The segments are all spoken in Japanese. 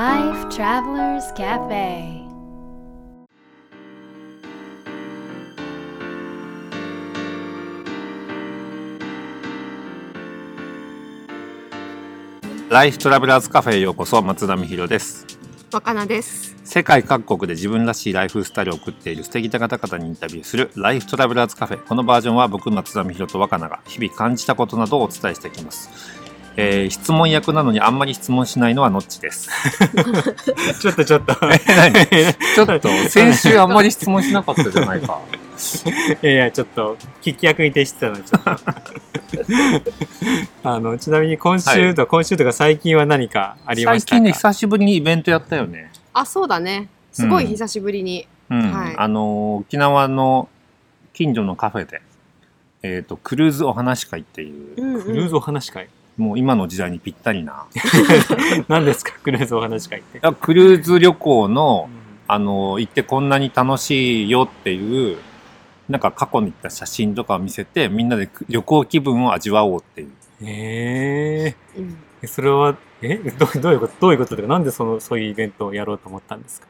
Life Travelers Cafe. ライフトラベラーズカフェへようこそ松田美弘です。若菜です。世界各国で自分らしいライフスタイルを送っている素敵な方々にインタビューするライフトラベラーズカフェこのバージョンは僕松田美弘と若菜が日々感じたことなどをお伝えしていきます、えー質問役なのにあんまり質問しないのはノッチです。ちょっとちょっと。何？ちょっと先週あんまり質問しなかったじゃないか。いやいや、ちょっと、聞き役に徹してたので、ちょっと。あの、ちなみに今週と、今週とか最近は何かありましたか？最近ね久しぶりにイベントやったよね。あ、そうだね。すごい久しぶりに。うん、はい。あのー沖縄の近所のカフェでえっ、とクルーズお話会っていう。うんうん。クルーズお話会？もう今の時代にぴったりな 何ですか？クルーズお話会って。クルーズ旅行のう、んあの、行ってこんなに楽しいよっていう、なんか過去に行った写真とかを見せて、みんなで旅行気分を味わおうっていう。へうんえ。それは、え？どどういうこと？どういうことでなんでその、そういうイベントをやろうと思ったんですか？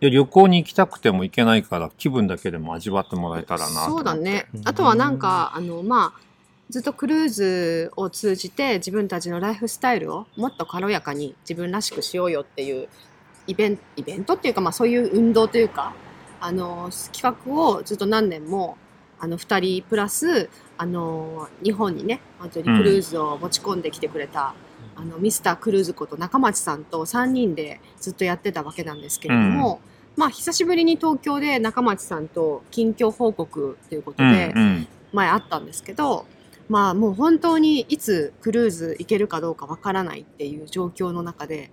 いや旅行に行きたくても行けないから、気分だけでも味わってもらえたらな。そうだねうん。あとはなんか、あの、まあ、ずっとクルーズを通じて自分たちのライフスタイルをもっと軽やかに自分らしくしようよっていうイベント、イベントっていうか、まあそういう運動というか、あの、企画をずっと何年も、あの、二人プラス、あの、日本にね、本当にクルーズを持ち込んできてくれた、あのミスタークルーズこと中町さんと3人でずっとやってたわけなんですけれども、まあ久しぶりに東京で中町さんと近況報告ということうんでうん。前あったんですけど、まあもう本当にいつクルーズ行けるかどうかわからないっていう状況の中で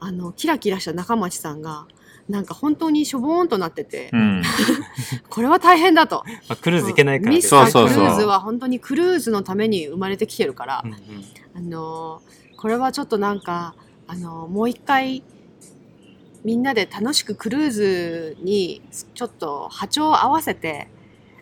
あのキラキラした中町さんがなんか本当にしょぼーんとなってて、うん。これは大変だと。まあ、クルーズ行けないからミスタークルーズは本当にクルーズのために生まれてきてるから、うんうんあのこれはちょっとなんかあのもう一回みんなで楽しくクルーズにちょっと波長を合わせて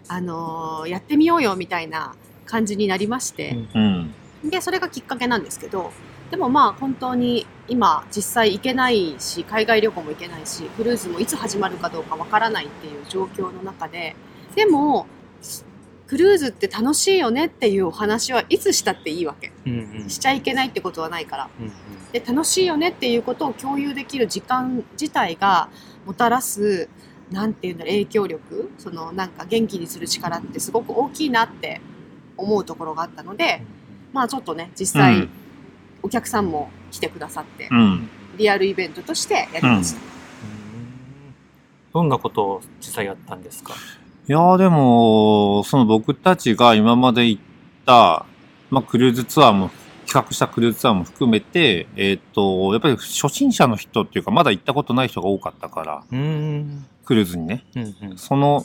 あのやってみようよみたいな感じになりまして、うん。でそれがきっかけなんですけどでもまあ本当に今実際行けないし海外旅行も行けないしクルーズもいつ始まるかどうかわからないっていう状況の中ででもクルーズって楽しいよねっていうお話はいつしたっていいわけ。うんうん。しちゃいけないってことはないから。うんうん。で楽しいよねっていうことを共有できる時間自体がもたらすなんていうんだろう影響力。そのなんか元気にする力ってすごく大きいなって思うところがあったので、まあちょっとね実際、うんお客さんも来てくださって、うん。リアルイベントとしてやりました。どんなことを実際やったんですか？いやーでも、その僕たちが今まで行った、まあ、クルーズツアーも、企画したクルーズツアーも含めて、えっ、と、やっぱり初心者の人っていうか、まだ行ったことない人が多かったから、うんクルーズにね。うんうんその、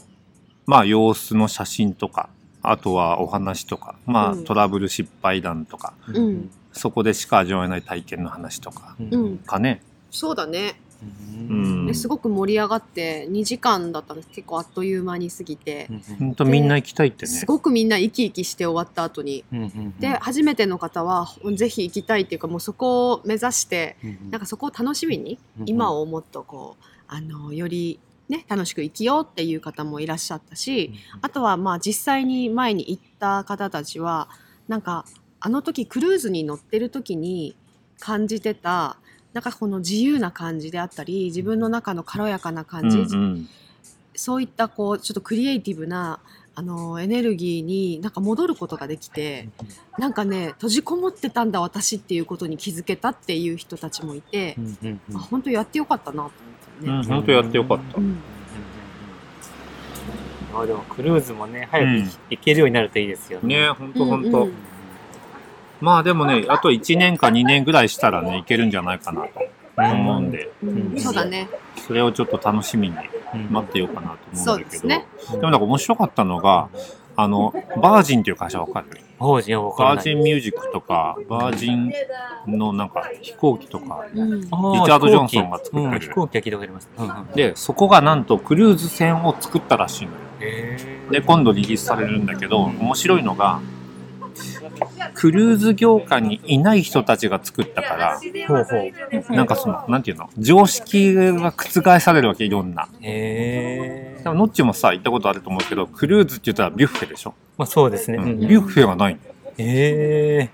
まあ、様子の写真とか、あとはお話とか、まあ、うんトラブル失敗談とか、うん。そこでしか味わえない体験の話とか、うん。うん、かね。そうだね、うん。ですごく盛り上がって2時間だったんです結構あっという間に過ぎて、ほんとみんな行きたいってね。す。ごくみんな生き生きして終わった後に。うんうんうん。で初めての方はぜひ行きたいっていうかもうそこを目指してうんなんかそこを楽しみにうん。今をもっとこうあのよりね楽しく生きようっていう方もいらっしゃったしあとはまあ実際に前に行った方たちはなんかあの時クルーズに乗ってる時に感じてたなんかこの自由な感じであったり自分の中の軽やかな感じ、うんうん。そういったこうちょっとクリエイティブなあのエネルギーになんか戻ることができてなんかね閉じこもってたんだ私っていうことに気づけたっていう人たちもいてう、んうんうん。あ本当やってよかったなとね。うん、本当やってよかった。う。ん。あでもクルーズもね早うん。く行けるようになるといいですよね。ほんとほんとうんうん。まあでもね、あと1年か2年ぐらいしたらね、いけるんじゃないかなと思うんで、そうだね。それをちょっと楽しみにうん。待ってようかなと思そううんだけど、ですね。でもなんか面白かったのが、あの、バージンっていう会社わかる？王子は分からないバージンミュージックとか、バージンのなんか飛行機とか、うんリチャードジョンソンが作ってるうん飛行機は聞いたことあります。うんうんで、そこがなんとクルーズ船を作ったらしいのよ。へーで、今度リリースされるんだけど、面白いのが、クルーズ業界にいない人たちが作ったから、ほうほう。なんかその、なんていうの？常識が覆されるわけ、いろんな。へえで。もノッチもさ、行ったことあると思うけど、クルーズって言ったらビュッフェでしょ、まあそうですね。うんうんビュッフェがないの？へえ。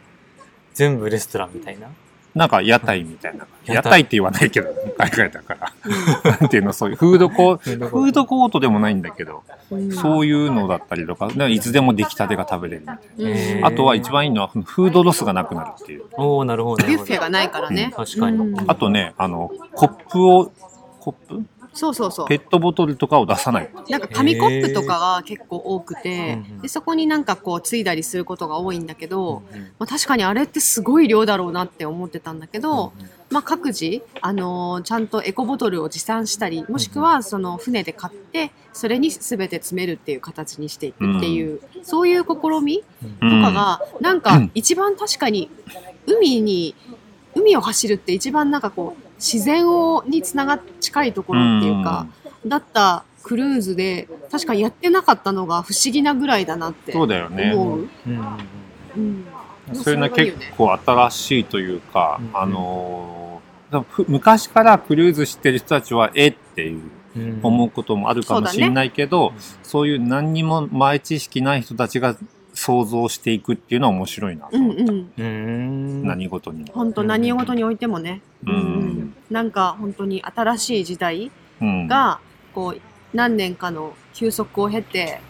全部レストランみたいな？なんか屋台みたいな。屋台屋台って言わないけど、海外だから。なんていうの、そういうフードコート、フードコートフードコートでもないんだけど、うんそういうのだったりとか、ねいつでも出来たてが食べれるみたいな。あとは一番いいのは、フードロスがなくなるっていう。おおなるほど。ビュッフェがないからね。確かにうんあとね、あの、コップを、コップ？そうそうそう。ペ。ットボトルとかを出さない。なんか紙コップとかが結構多くてうんうん、でそこになんかこうついだりすることが多いんだけど、うんうん。まあ、確かにあれってすごい量だろうなって思ってたんだけど、まあ、各自、あのーちゃんとエコボトルを持参したりもしくはその船で買ってそれに全て詰めるっていう形にしていくっていう、そういう試みとうん。かが、なんか一番確かに海に海を走るって一番なんかこう自然をにつながっ近いところっていうか、だったクルーズで確かにやってなかったのが不思議なぐらいだなってそうだよね。思う。うん。うん。うん。それが結構新しいというか、うん。あの昔からクルーズしてる人たちは、えっていううん。思うこともあるかもしれないけど、そういう何にも前知識ない人たちが想像していくっていうのは面白いなと思った。うんうん。うーん。何事にも。本当何事においてもね。ううんん。なんか本当に新しい時代うんが、こう、何年かの休息を経て、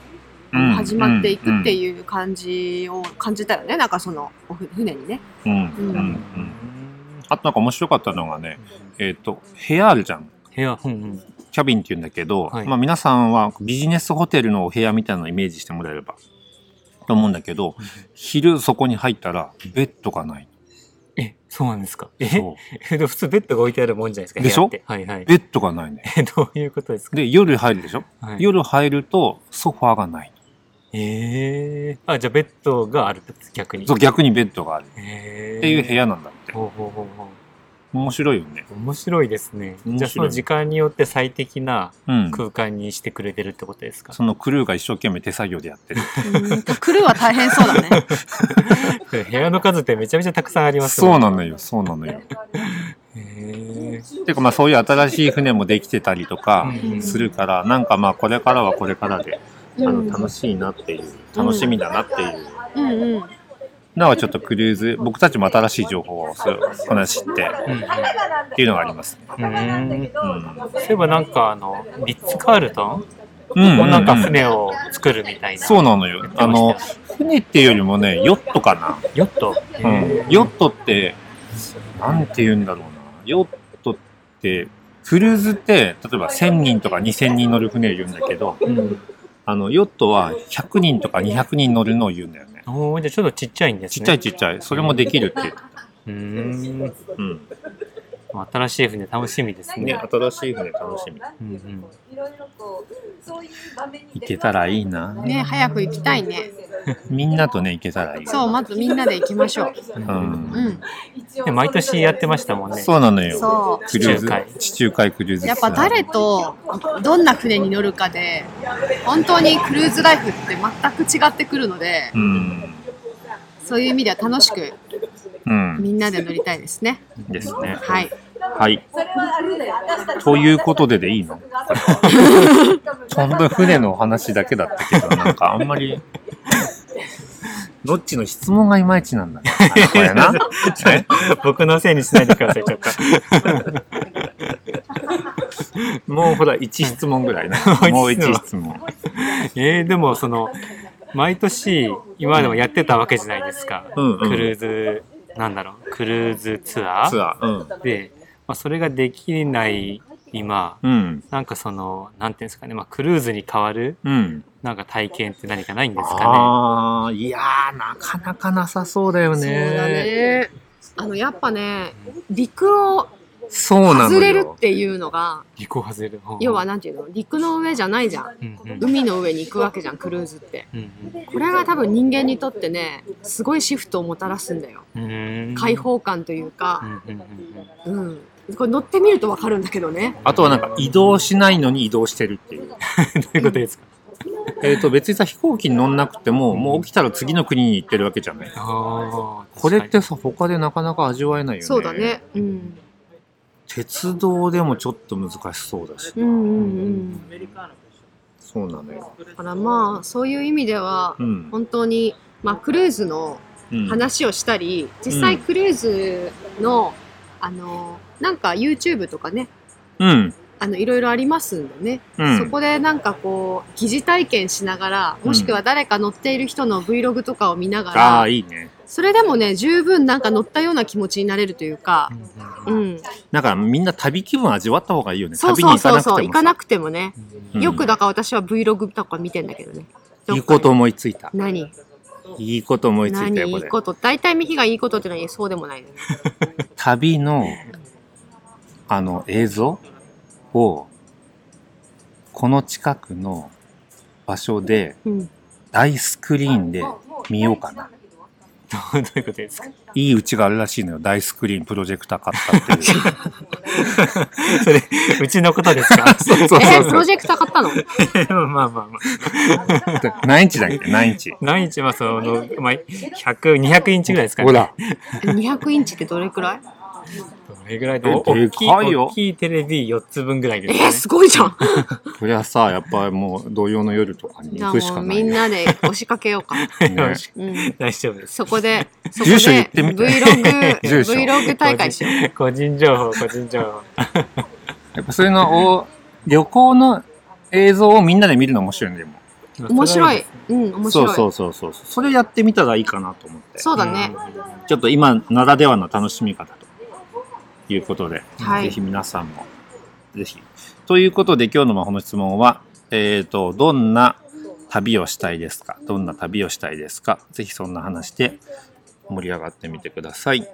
うん始まっていくっていう感じを感じたよね。なんかその、おふ船にね。うんうんうんうんあとなんか面白かったのがね、えっ、と、部屋あるじゃん。部屋、うんうん。キャビンって言うんだけど、はいまあ皆さんはビジネスホテルのお部屋みたいなのをイメージしてもらえればと思うんだけど、昼そこに入ったらベッドがない。え、そうなんですか？え、普通ベッドが置いてあるもんじゃないですか？でしょ？はいはい。ベッドがないね。え、どういうことですか？で、夜入るでしょ、はい夜入るとソファーがない。ええあ、じゃあベッドがあるって逆に。そう、逆にベッドがある。へーっていう部屋なんだって。ほうほうほうほ面白いよね。う。面白いですね。じゃあその時間によって最適なうん。空間にしてくれてるってことですか、そのクルーが一生懸命手作業でやってる。うんクルーは大変そうだね。部屋の数ってめちゃめちゃたくさんありますねそうなのよ、そうなのよ。ていうかまあそういう新しい船もできてたりとかうんうんするから、なんかまあこれからはこれからで、あうんの楽しいなっていう、楽しみだなっていう。うんうん。のはちょっとクルーズ、僕たちも新しい情報をそうこの知ってうんうんっていうのがありますね。うーんうん。そういえばなんかあの、リッツ・カールトン？うんもなんか船を作るみたいな。そうなのよあの船っていうよりもね、ヨットかな。ヨット、うんヨットって、なんて言うんだろうな。ヨットって、クルーズって、例えば1000人とか2000人乗る船を言うんだけど、うん。あの、ヨットは100人とか200人乗るのを言うんだよね。おーじゃあちょっとちっちゃいんですね。ちっちゃいちっちゃい。それもできるって。うーん。うん。新しい船楽しみですね。ね、新しい船楽しみ。うんうん行けたらいいな。ね、早く行きたいね。みんなとね、行けたらいい。そう、まずみんなで行きましょう。う。うんん。で毎年やってましたもんね。そうなのよ。そうクルーズ地中海。地中海クルーズ。やっぱ誰とどんな船に乗るかで、本当にクルーズライフって全く違ってくるのでう、ん。そういう意味では楽しくうん。みんなで乗りたいですね。ですね。はい。はい。ということででいいの？本当船のお話だけだったけど、なんかあんまり、どっちの質問がいまいちなんだね。これな。僕のせいにしないでください、ちょっと。もうほら、1質問ぐらいな。もう1質問。えー、でもその、毎年、今までもやってたわけじゃないですか。うんうんクルーズ、なんだろう、クルーズツアー？ツアー。うん。で、まあ、それができない今、うん。なんかその、なんていうんですかね、まあ、クルーズに代わる、うん。なんか体験って何かないんですかああ、いやー、なかなかなさそうだよね。そうだね。あの、やっぱね、陸をそうなのよ。外れるっていうのが、ね。陸を外れる。要は、なんていうの？陸の上じゃないじゃん。うんうん海の上に行くわけじゃん、クルーズって。うんこれが多分人間にとってね、すごいシフトをもたらすんだよ。開放感といううか、んうんうんうんうん。これ乗ってみるとわかるんだけどね。あとはなんか移動しないのに移動してるっていう。どういうことですか？えっと別にさ飛行機に乗んなくてももう起きたら次の国に行ってるわけじゃないあーこれってさ他でなかなか味わえないよねそうだね。うん。鉄道でもちょっと難しそうだし、うんうんうん。そうなのよ、だからまあ、そういう意味では、うん。本当に、まあ、クルーズのうん、話をしたり、実際クルーズの、あの、なんか YouTube とかね、うん。あの、いろいろありますんでね、うん。そこでなんかこう、疑似体験しながら、もしくは誰か乗っている人の Vlog とかを見ながあらあ、いいね。それでもね、十分なんか乗ったような気持ちになれるというか、うん。なんかみんな旅気分味わった方がいいよね。そう旅にそうそう。そう、行かなくても行かなくてもね。うん。よくだから私は Vlog とか見てんだけどね。いいこと思いついた。何？いいこと思いついた何？よこれ。いいこと。大体右がいいことってのはそうでもないのね。旅のあの映像をこの近くの場所でうん。大スクリーンで見ようかなどういうことですか？いいうちがあるらしいのよ。大スクリーンプロジェクター買ったっていう。それ、うちのことですか？そうそうえそうそう。プロジェクター買ったの？まあまあまあ。何インチだっけ？何インチ何日はその、まあ、100、200インチぐらいですかね。ほら ?200 インチってどれくらい？どれぐらいでお大きいでかいよ大きいテレビ4つ分ぐらいですね。ー、すごいじゃん。これはさやっぱりもう土曜の夜とかに行くしもうかないよみんなで押しかけようか。ね うん。大丈夫です。そこで、そこ住所言っでてみて Vlog、住所 Vlog 大会しよう。個人情報、個人情報。やっぱそういうのを旅行の映像をみんなで見るの面白いねでも面白い。うん、面白い。そうそうそうそうそれやってみたらいいかなと思ってそうだね。ちょっと今ならではの楽しみ方ということで、はいぜひ皆さんもぜひということで今日の魔法の質問はえっ、とどんな旅をしたいですか？どんな旅をしたいですか？ぜひそんな話で盛り上がってみてください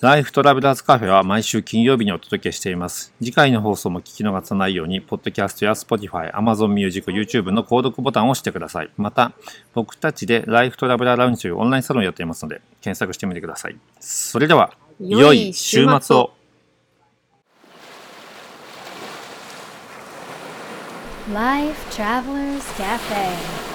ライフトラベラーズカフェは毎週金曜日にお届けしています。次回の放送も聞き逃さないように、ポッドキャストや Spotify、Amazon Music、YouTube の購読ボタンを押してください。また、僕たちでライフトラベラーラウンジというオンラインサロンをやっていますので、検索してみてください。それでは、良い週末を。Life Travelers Cafe